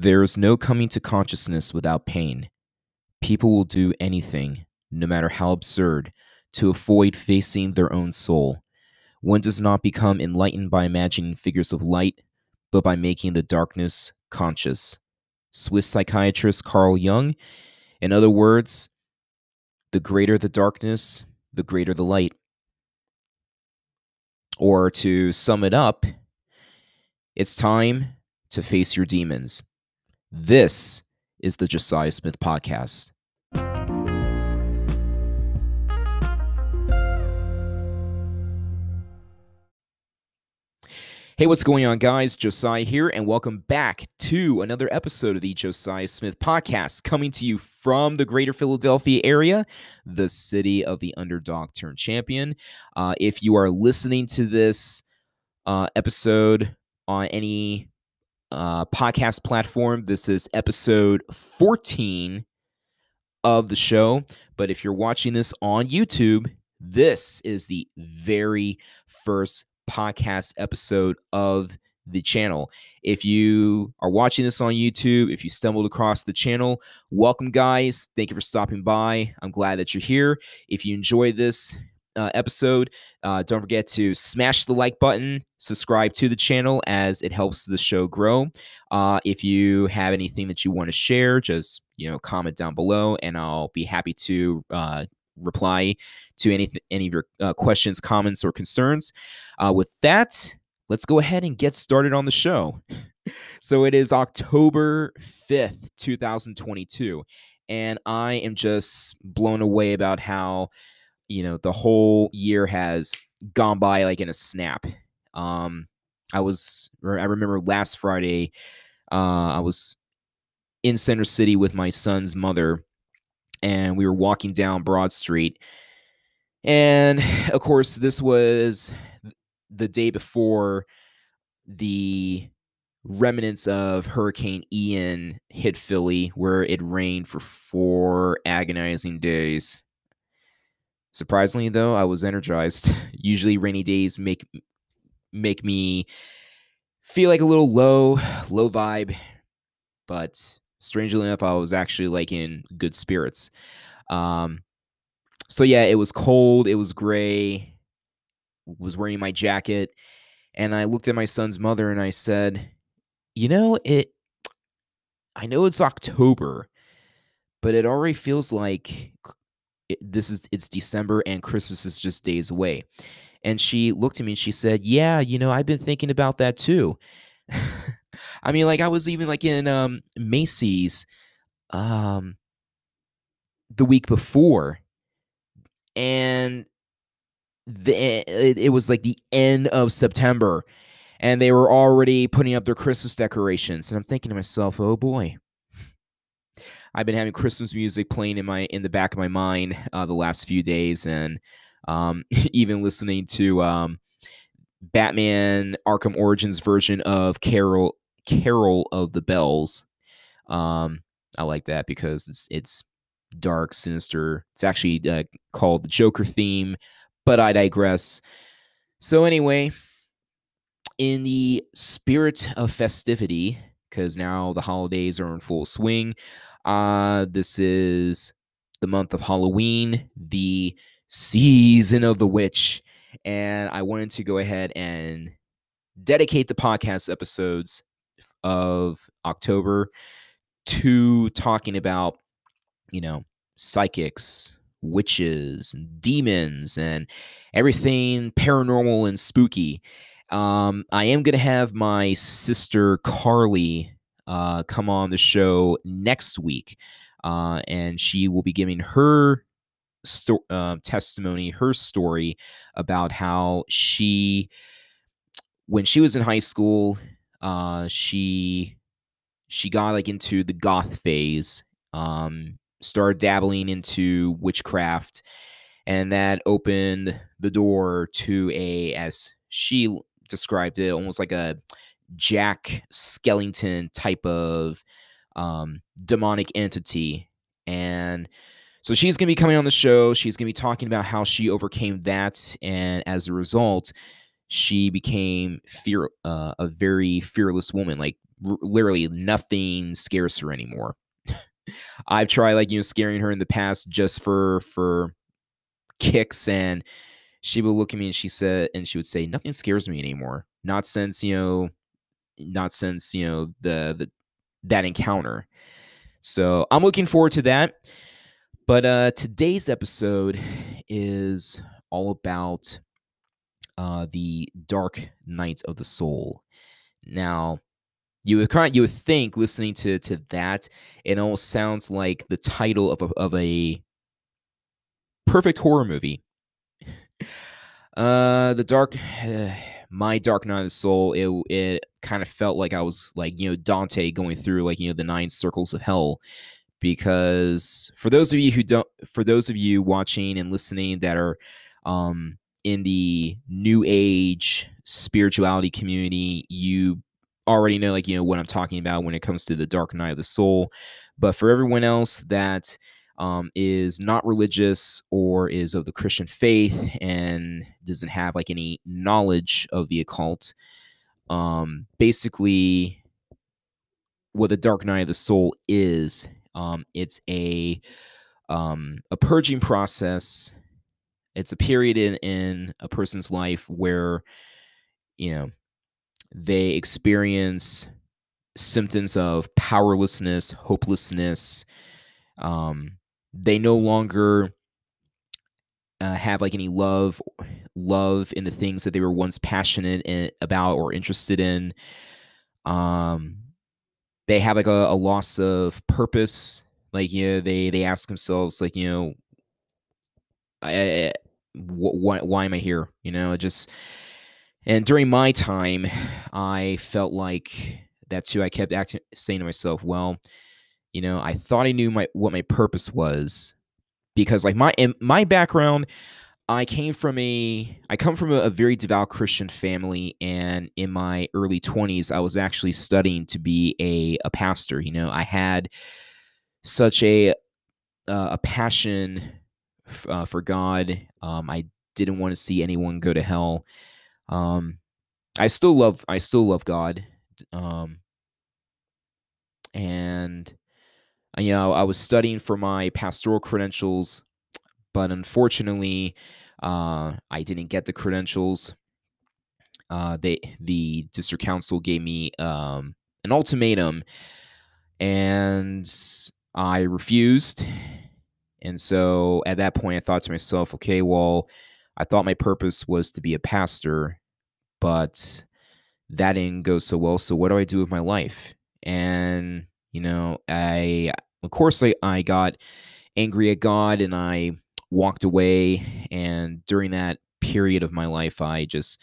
There is no coming to consciousness without pain. People will do anything, no matter how absurd, to avoid facing their own soul. One does not become enlightened by imagining figures of light, but by making the darkness conscious. Swiss psychiatrist Carl Jung. In other words, the greater the darkness, the greater the light. Or to sum it up, it's time to face your demons. This is the Josiah Smith Podcast. Hey, what's going on, guys? Josiah here, and welcome back to another episode of the Josiah Smith Podcast, coming to you from the greater Philadelphia area, the city of the underdog turned champion. Uh, if you are listening to this uh, episode on any uh, podcast platform, this is episode 14 of the show. But if you're watching this on YouTube, this is the very first podcast episode of the channel. If you are watching this on YouTube, if you stumbled across the channel, welcome, guys. Thank you for stopping by. I'm glad that you're here. If you enjoyed this uh, episode, uh, don't forget to smash the like button, subscribe to the channel as it helps the show grow. Uh, if you have anything that you want to share, just you know comment down below, and I'll be happy to uh, reply to any any of your uh, questions, comments, or concerns. Uh, with that, let's go ahead and get started on the show. so it is October fifth, two thousand twenty-two, and I am just blown away about how you know the whole year has gone by like in a snap. Um, I was I remember last Friday, uh, I was in Center City with my son's mother and we were walking down Broad Street. And of course, this was the day before the remnants of Hurricane Ian hit Philly, where it rained for four agonizing days. Surprisingly, though, I was energized. Usually, rainy days make make me feel like a little low, low vibe, but strangely enough, I was actually like in good spirits. Um, so yeah, it was cold, it was gray, was wearing my jacket, and I looked at my son's mother and I said, "You know, it I know it's October, but it already feels like this is it's December and Christmas is just days away." And she looked at me and she said, "Yeah, you know, I've been thinking about that too." I mean, like I was even like in um, Macy's um, the week before, and the, eh, it, it was like the end of September, and they were already putting up their Christmas decorations, and I'm thinking to myself, oh boy. I've been having Christmas music playing in my in the back of my mind uh, the last few days, and um, even listening to um, Batman Arkham Origins version of Carol Carol of the Bells. Um, I like that because it's it's dark, sinister. It's actually uh, called the Joker theme, but I digress. So anyway, in the spirit of festivity, because now the holidays are in full swing, uh, this is the month of Halloween, the season of the witch, and I wanted to go ahead and dedicate the podcast episodes of October to talking about, you know, psychics, witches, and demons, and everything paranormal and spooky. Um, I am going to have my sister Carly uh, come on the show next week, uh, and she will be giving her sto- uh, testimony, her story about how she, when she was in high school, uh, she she got like into the goth phase, um, started dabbling into witchcraft, and that opened the door to a, as she described it, almost like a Jack Skellington type of um, demonic entity. And so she's going to be coming on the show. She's going to be talking about how she overcame that. And as a result, she became fear uh, a very fearless woman like r- literally nothing scares her anymore. I've tried like you know scaring her in the past just for for kicks and she would look at me and she said and she would say nothing scares me anymore. Not since you know not since you know the the that encounter. So i'm looking forward to that. But uh today's episode is all about uh the dark night of the soul. Now you would kind you would think listening to to that it almost sounds like the title of a, of a perfect horror movie uh, the dark, my Dark Night of the Soul. It it kind of felt like I was like you know Dante going through like you know the nine circles of hell. Because for those of you who don't, for those of you watching and listening that are um, in the New Age spirituality community, you already know like you know what I'm talking about when it comes to the Dark Night of the Soul. But for everyone else that um, is not religious or is of the Christian faith and doesn't have like any knowledge of the occult. Um, basically, what the Dark Night of the Soul is, um, it's a um, a purging process. It's a period in, in a person's life where you know they experience symptoms of powerlessness, hopelessness, um, they no longer uh, have like any love love in the things that they were once passionate in, about or interested in. Um they have like a, a loss of purpose. Like you know they they ask themselves like you know I, I, why, why am i here? You know just and during my time i felt like that too. I kept acting saying to myself well you know, I thought I knew my what my purpose was because like my my background I came from a I come from a, a, very devout Christian family and in my early 20s I was actually studying to be a a pastor, you know. I had such a uh, a passion f- uh, for God. Um, I didn't want to see anyone go to hell. Um, I still love I still love God. Um, and you know, I was studying for my pastoral credentials, but unfortunately, uh, I didn't get the credentials. Uh, they the district council gave me um, an ultimatum, and I refused. And so at that point, I thought to myself, okay, well, I thought my purpose was to be a pastor, but that didn't go so well. So what do I do with my life? And you know, I of course I, I got angry at God and I walked away. And during that period of my life, I just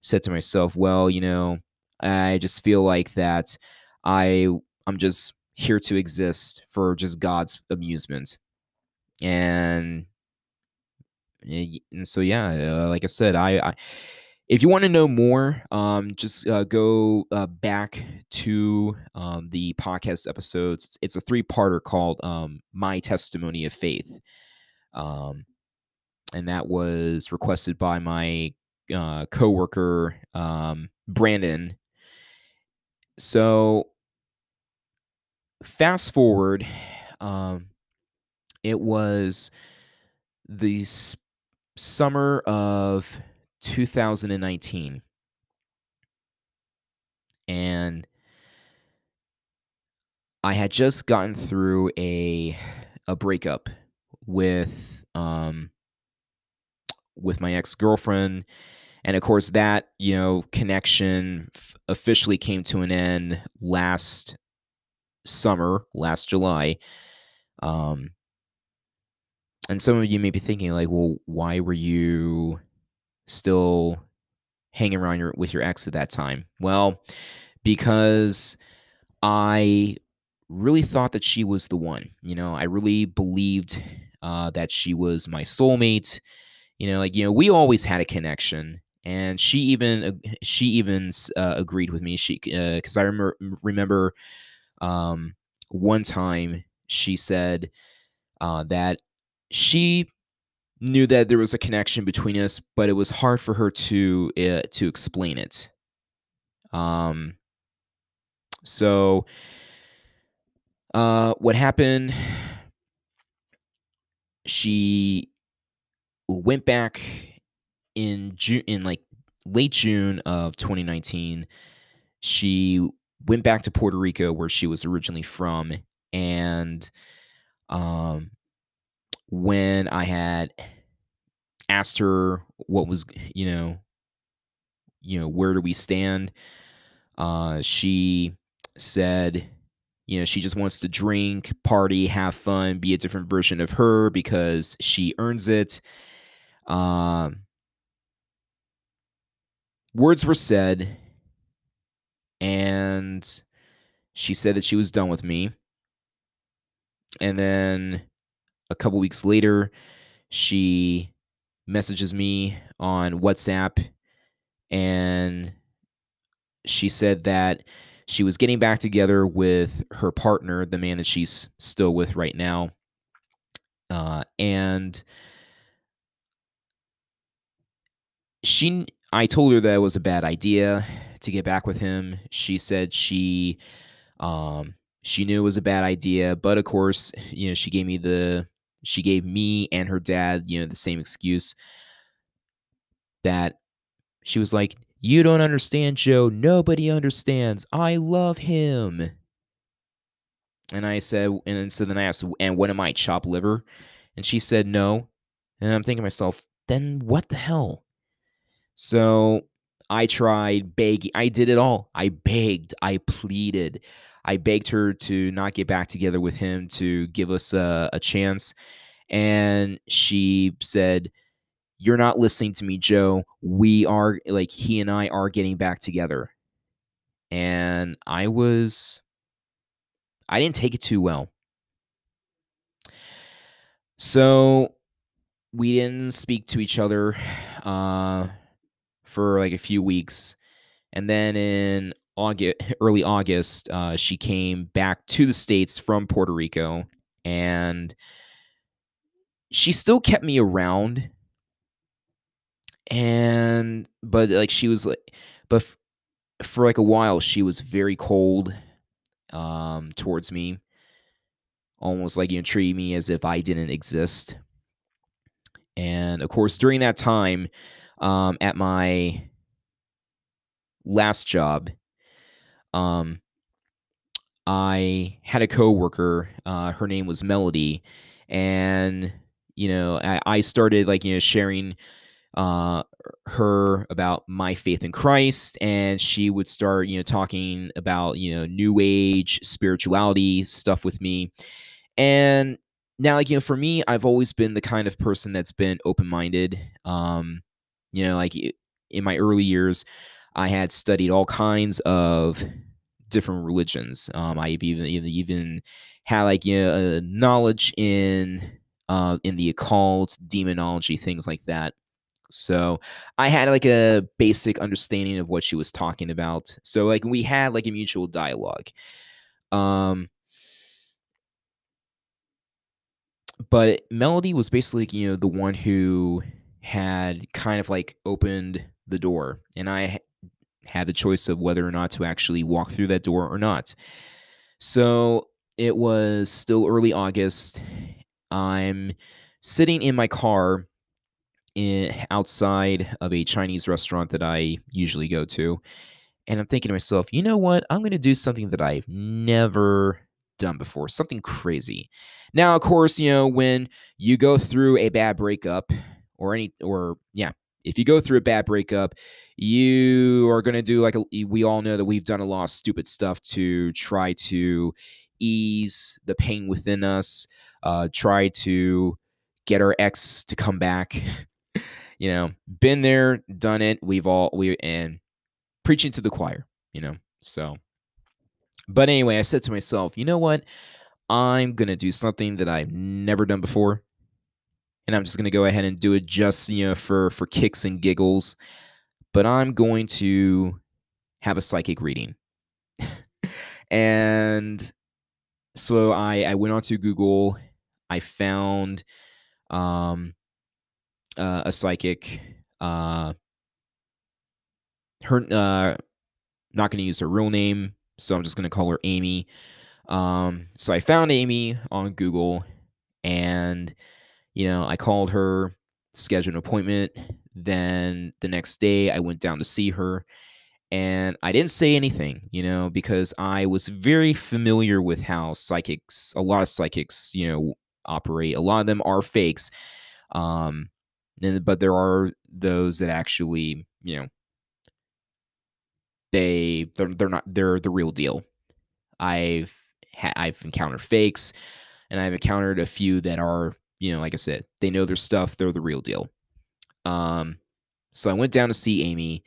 said to myself, well, you know, I just feel like that I I'm just here to exist for just God's amusement. And and so yeah, uh, like I said, I, I if you want to know more, um, just uh, go uh, back to um, the podcast episodes. It's, it's a three parter called um, My Testimony of Faith. Um, and that was requested by my uh, coworker, um, Brandon. So, fast forward, um, it was the summer of 2019. And I had just gotten through a a breakup with um with my ex-girlfriend and of course that you know connection f- officially came to an end last summer last july um and some of you may be thinking like well why were you still hanging around your with your ex at that time? Well, because I really thought that she was the one. You know, I really believed uh, that she was my soulmate. You know, like you know, we always had a connection, and she even she even uh, agreed with me. She because uh, I remember remember um, one time she said uh, that she knew that there was a connection between us, but it was hard for her to uh, to explain it. Um, So, uh, what happened? She went back in June, in like late June of 2019. She went back to Puerto Rico, where she was originally from, and um, when I had asked her what was, you know, you know, where do we stand? Uh, she said, you know, she just wants to drink, party, have fun, be a different version of her because she earns it. Um, words were said, and she said that she was done with me. And then a couple weeks later, she messages me on WhatsApp and she said that she was getting back together with her partner, the man that she's still with right now. Uh, and she, I told her that it was a bad idea to get back with him. She said she, um, she knew it was a bad idea, but of course, you know, she gave me the, she gave me and her dad, you know, the same excuse that she was like, You don't understand, Joe. Nobody understands. I love him. And I said, and so then I asked, And what am I, chop liver? And she said, No. And I'm thinking to myself, Then what the hell? So I tried begging. I did it all. I begged. I pleaded. I begged her to not get back together with him, to give us a, a chance. And she said, you're not listening to me, Joe. We are like he and I are getting back together. And I was I didn't take it too well. So we didn't speak to each other uh, for like a few weeks. And then in August, early August, uh, she came back to the States from Puerto Rico and she still kept me around. And but like she was like but f- for like a while she was very cold um towards me. Almost like you know treat me as if i didn't exist. And of course during that time um at my last job um i had a coworker uh her name was melody and you know I, I started like you know sharing uh, her about my faith in Christ, and she would start, you know, talking about, you know, new age spirituality stuff with me. And now, like, you know, for me, I've always been the kind of person that's been open minded. Um, you know, like in my early years, I had studied all kinds of different religions. Um, I've even even had like you know, knowledge in uh, in the occult, demonology, things like that. So I had like a basic understanding of what she was talking about. So like we had like a mutual dialogue. Um but Melody was basically, you know, the one who had kind of like opened the door and I had the choice of whether or not to actually walk through that door or not. So it was still early August. I'm sitting in my car in, outside of a Chinese restaurant that I usually go to. And I'm thinking to myself, you know what? I'm going to do something that I've never done before, something crazy. Now, of course, you know, when you go through a bad breakup or any, or yeah, if you go through a bad breakup, you are going to do like a, we all know that we've done a lot of stupid stuff to try to ease the pain within us, uh, try to get our ex to come back. you know, been there, done it. We've all we and preaching to the choir, you know. So but anyway, I said to myself, you know what? I'm going to do something that I've never done before. And I'm just going to go ahead and do it just, you know, for for kicks and giggles. But I'm going to have a psychic reading. and so I I went onto Google. I found um uh, a psychic. Uh, her uh, not going to use her real name so I'm just gonna call her Amy. Um, so I found Amy on Google, and you know, I called her, scheduled an appointment. Then the next day, I went down to see her, and I didn't say anything, you know, because I was very familiar with how psychics, a lot of psychics, you know, operate. A lot of them are fakes, um, and, but there are those that actually, you know, they they're, they're not they're the real deal. I've ha- I've encountered fakes, and I've encountered a few that are, you know, like I said, they know their stuff. They're the real deal. Um, so I went down to see Amy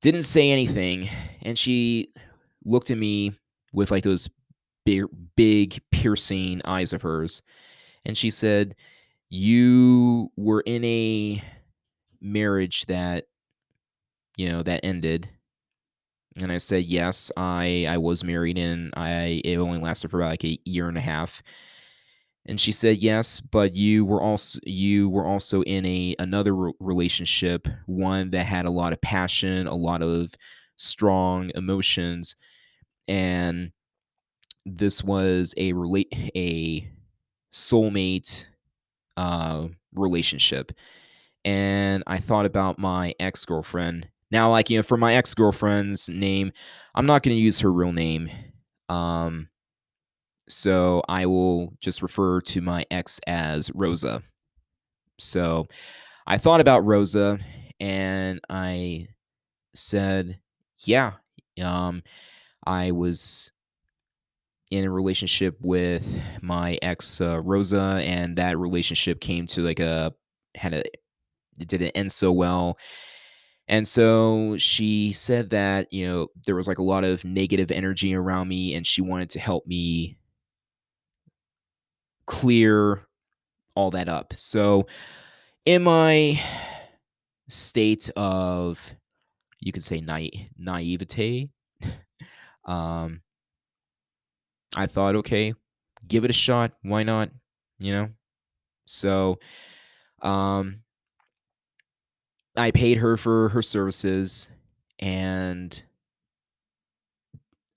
didn't say anything, and she looked at me with like those big, big piercing eyes of hers, and she said, "You were in a marriage that, you know, that ended." And I said, "Yes, I I was married, and I it only lasted for about like a year and a half." And she said, "Yes, but you were also you were also in a another re- relationship, one that had a lot of passion, a lot of strong emotions, and this was a relate a soulmate uh, relationship." And I thought about my ex girlfriend. Now, like you know, for my ex girlfriend's name, I'm not going to use her real name. Um, so I will just refer to my ex as Rosa. So I thought about Rosa and I said, yeah, um, I was in a relationship with my ex uh, Rosa, and that relationship came to like a had a it didn't end so well. And so she said that, you know, there was like a lot of negative energy around me and she wanted to help me clear all that up. So, in my state of, you could say, na- naivete, um, I thought, okay, give it a shot. Why not? You know? So, um, I paid her for her services and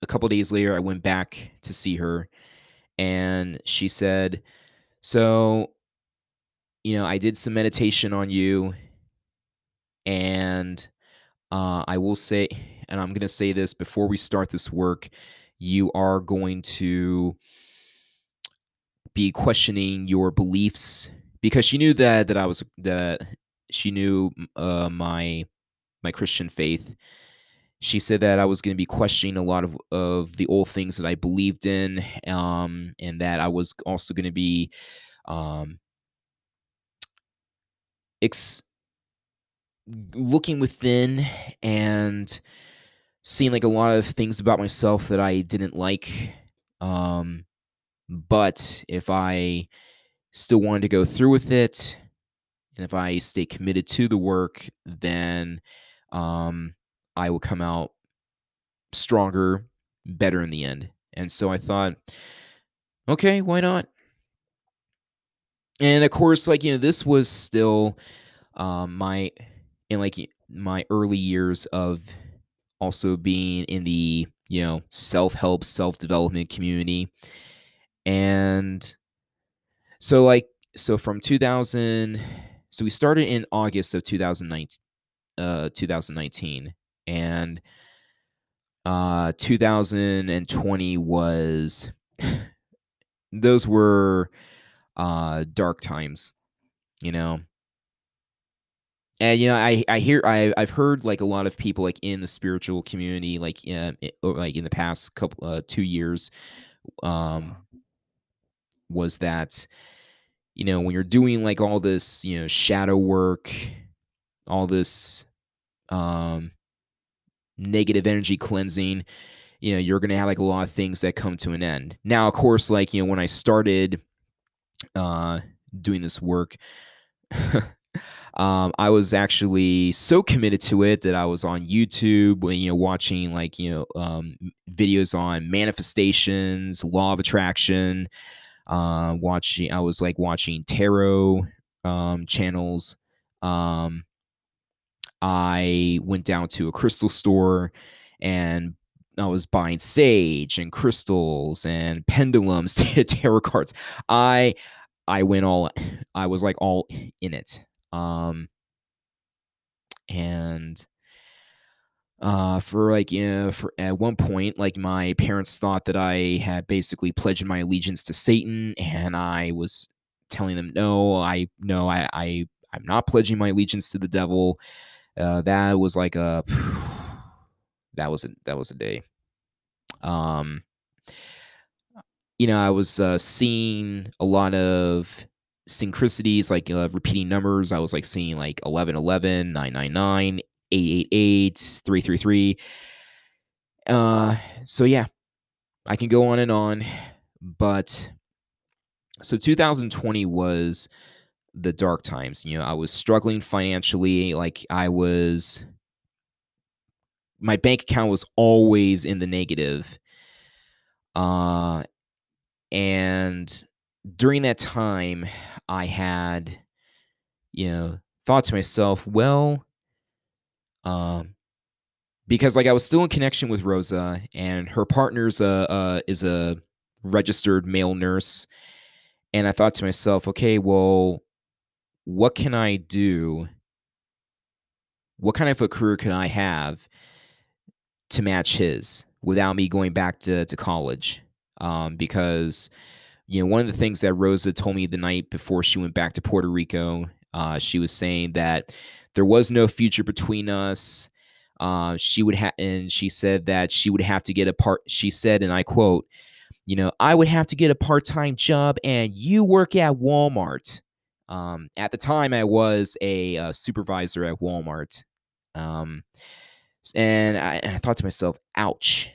a couple days later I went back to see her and she said, "So, you know, I did some meditation on you and uh, I will say and I'm going to say this before we start this work, you are going to be questioning your beliefs because she knew that that I was that she knew uh, my my Christian faith. She said that I was going to be questioning a lot of of the old things that I believed in, um, and that I was also going to be um, ex- looking within and seeing like a lot of things about myself that I didn't like. Um, but if I still wanted to go through with it, and if I stay committed to the work, then um, I will come out stronger, better in the end. And so I thought, okay, why not? And of course, like you know, this was still um, my in like my early years of also being in the you know self help, self development community, and so like so from 2000 so we started in August of 2019, uh, 2019, and uh, 2020 was those were uh, dark times, you know. And you know, I I hear I I've heard like a lot of people like in the spiritual community, like uh, like in the past couple uh, two years, um, was that you know, when you're doing like all this, you know, shadow work, all this um negative energy cleansing, you know, you're going to have like a lot of things that come to an end. Now, of course, like, you know, when I started uh doing this work, um, I was actually so committed to it that I was on YouTube, you know, watching like you know um, videos on manifestations, law of attraction, uh, watching, I was like watching tarot um, channels. Um, I went down to a crystal store and I was buying sage and crystals and pendulums, tarot cards. I I went all I was like all in it. Um and uh for like you know, for at one point like my parents thought that I had basically pledged my allegiance to Satan and I was telling them no, I no, I I I'm not pledging my allegiance to the devil. Uh that was like a that was a that was a day. Um you know, I was uh, seeing a lot of synchronicities, like uh, repeating numbers. I was like seeing like 11, 11, 999, 888, 333. Uh, so yeah, I can go on and on. But so 2020 was the dark times. You know, I was struggling financially. Like I was, my bank account was always in the negative. Uh, and during that time, I had, you know, thought to myself, well, um, because like I was still in connection with Rosa, and her partner's a uh, is a registered male nurse, and I thought to myself, okay, well, what can I do? What kind of a career can I have to match his without me going back to to college? um, because you know one of the things that Rosa told me the night before she went back to Puerto Rico, uh, she was saying that there was no future between us. Uh, she would have, and she said that she would have to get a part. She said, and I quote, "You know, I would have to get a part-time job, and you work at Walmart." Um, at the time, I was a, a uh, supervisor at Walmart, um, and I, and I thought to myself, "Ouch."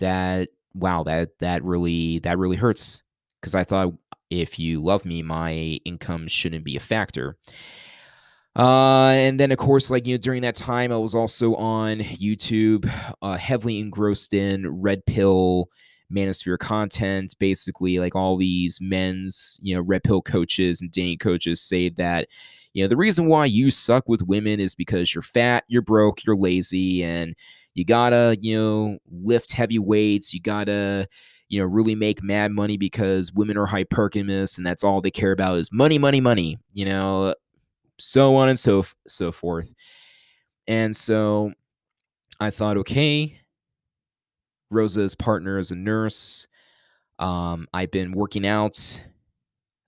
That wow, that that really that really hurts because I thought if you love me, my income shouldn't be a factor. Uh, and then of course, like you know, during that time, I was also on YouTube, uh, heavily engrossed in red pill manosphere content. Basically, like all these men's, you know, red pill coaches and dating coaches say that, you know, the reason why you suck with women is because you're fat, you're broke, you're lazy, and you gotta, you know, lift heavy weights. You gotta, you know, really make mad money because women are hypergamous and that's all they care about is money, money, money, you know, so on and so so forth. And so I thought, okay, Rosa's partner is a nurse. Um, I've been working out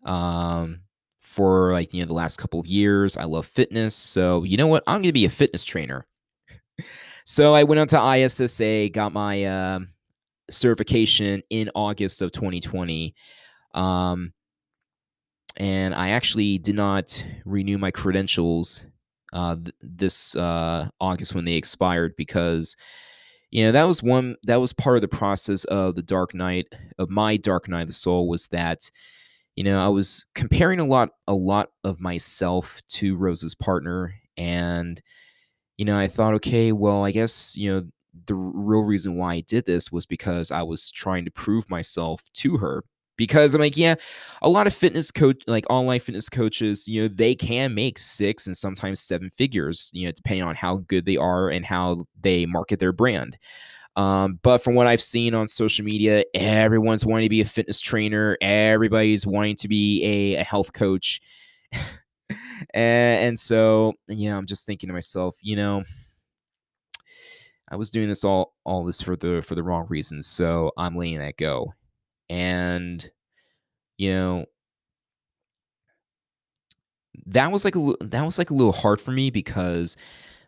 um, for like you know the last couple of years. I love fitness, so you know what? I'm gonna be a fitness trainer. So I went on to ISSA, got my uh, certification in August of 2020. Um, and I actually did not renew my credentials uh, th- this uh, August when they expired because you know that was one that was part of the process of the dark night of my dark night of the soul was that you know I was comparing a lot a lot of myself to Rosa's partner and you know, I thought, okay, well, I guess, you know, the real reason why I did this was because I was trying to prove myself to her. Because I'm like, yeah, a lot of fitness coach, like online fitness coaches, you know, they can make six and sometimes seven figures, you know, depending on how good they are and how they market their brand. Um, but from what I've seen on social media, everyone's wanting to be a fitness trainer, everybody's wanting to be a, a health coach. and, and so yeah, I'm just thinking to myself, you know, I was doing this all all this for the for the wrong reasons, so I'm letting that go. And you know, that was like a that was like a little hard for me because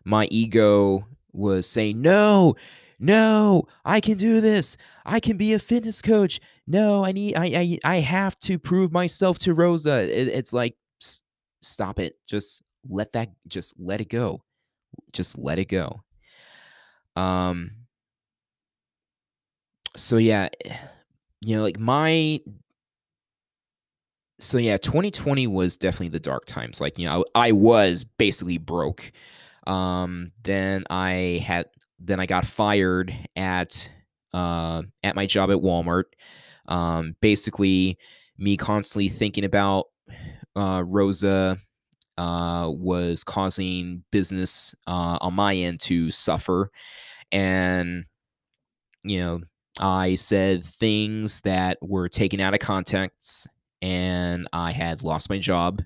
my ego was saying no no i can do this i can be a fitness coach no i need i i, I have to prove myself to rosa it, it's like stop it. Just let that just let it go. Just let it go. Um so yeah, eh, you know, like my so yeah, 2020 was definitely the dark times. Like, you know, I, I was basically broke. Um then I had then I got fired at uh at my job at Walmart. Um basically me constantly thinking about uh, Rosa uh, was causing business uh, on my end to suffer. And you know, I said things that were taken out of context and I had lost my job.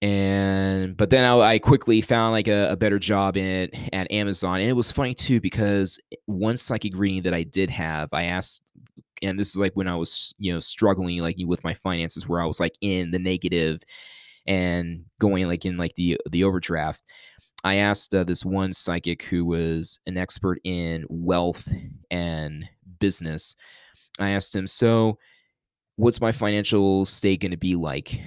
And but then I, I quickly found like a, a, better job in at Amazon, and it was funny too because one psychic reading that I did have, I asked, and this is like when I was you know struggling like with my finances, where I was like in the negative and going like in like the the overdraft. I asked uh, this one psychic who was an expert in wealth and business. I asked him, so what's my financial state going to be like?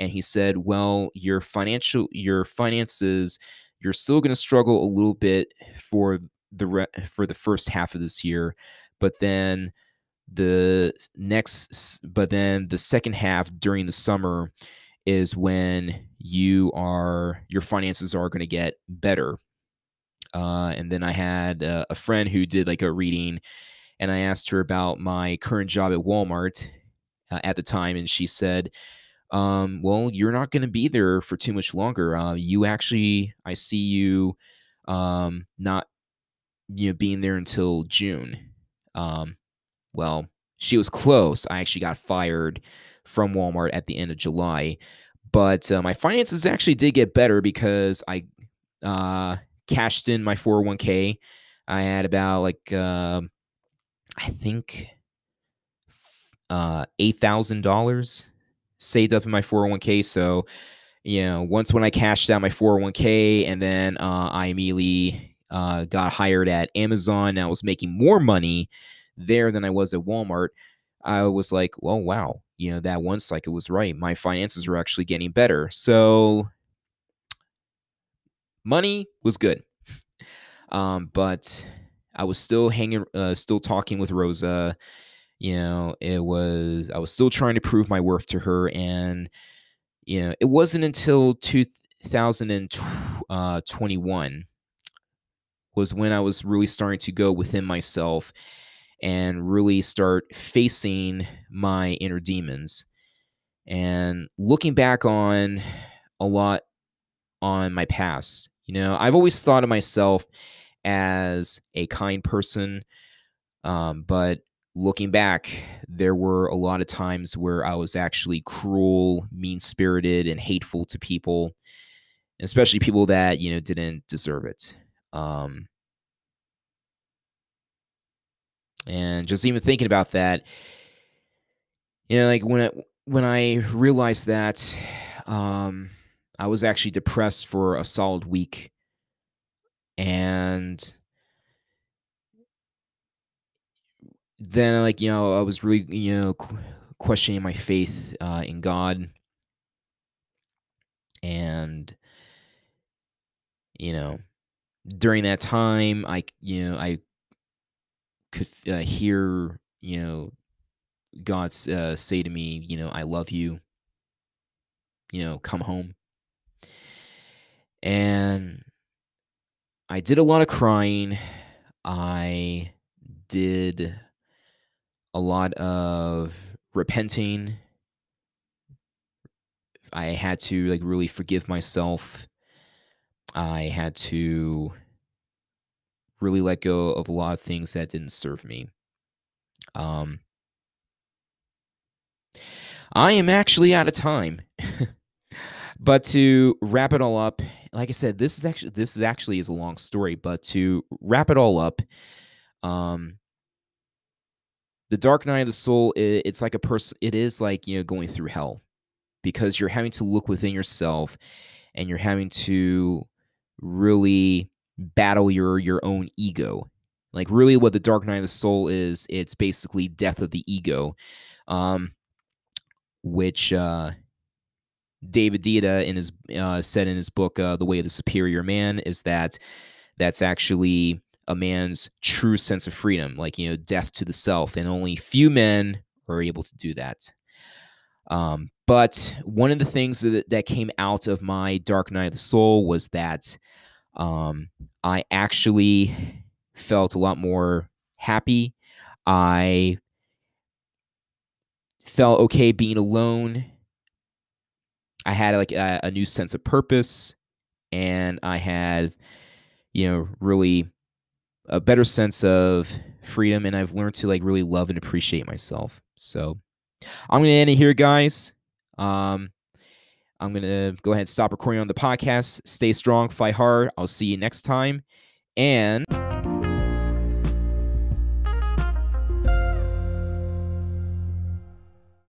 And he said, well, your financial, your finances, you're still going to struggle a little bit for the re- for the first half of this year, but then the next, but then the second half during the summer is when you are your finances are going to get better. Uh, and then I had uh, a friend who did like a reading, and I asked her about my current job at Walmart uh, at the time, and she said, um, "Well, you're not going to be there for too much longer. Uh, you actually, I see you um, not, you know, being there until June." Um, well, she was close. I actually got fired from Walmart at the end of July. But uh, my finances actually did get better because I uh, cashed in my 401k. I had about like, uh, I think, uh, $8,000 saved up in my 401k. So, you know, once when I cashed out my 401k and then uh, I immediately uh, got hired at Amazon, I was making more money there than I was at Walmart. I was like, well, wow, you know, that one cycle was right. My finances were actually getting better. So money was good. Um, but I was still hanging, uh, still talking with Rosa. You know, it was, I was still trying to prove my worth to her. And, you know, it wasn't until 2021 uh, was when I was really starting to go within myself and really start facing my inner demons and looking back on a lot on my past. You know, I've always thought of myself as a kind person, um, but looking back, there were a lot of times where I was actually cruel, mean spirited, and hateful to people, especially people that, you know, didn't deserve it. Um, And just even thinking about that, you know, like when I, when I realized that, um, I was actually depressed for a solid week, and then like you know I was really you know questioning my faith uh, in God, and you know during that time I you know I could uh, hear, you know, God uh, say to me, you know, I love you, you know, come home. And I did a lot of crying. I did a lot of repenting. I had to like really forgive myself. I had to really let go of a lot of things that didn't serve me. Um, I am actually out of time. but to wrap it all up, like I said, this is actually this is actually is a long story, but to wrap it all up, um the dark night of the soul, it, it's like a person it is like, you know, going through hell because you're having to look within yourself and you're having to really battle your your own ego. Like really what the Dark Night of the Soul is, it's basically death of the ego. Um which uh David Deida in his uh, said in his book uh, The Way of the Superior Man is that that's actually a man's true sense of freedom, like you know, death to the self, and only few men are able to do that. Um, but one of the things that, that came out of my Dark Night of the Soul was that um, I actually felt a lot more happy. I felt okay being alone. I had like a, a new sense of purpose, and I had, you know, really a better sense of freedom and I've learned to like really love and appreciate myself. So I'm gonna end it here, guys. Um, I'm gonna go ahead and stop recording on the podcast. Stay strong, fight hard. I'll see you next time. And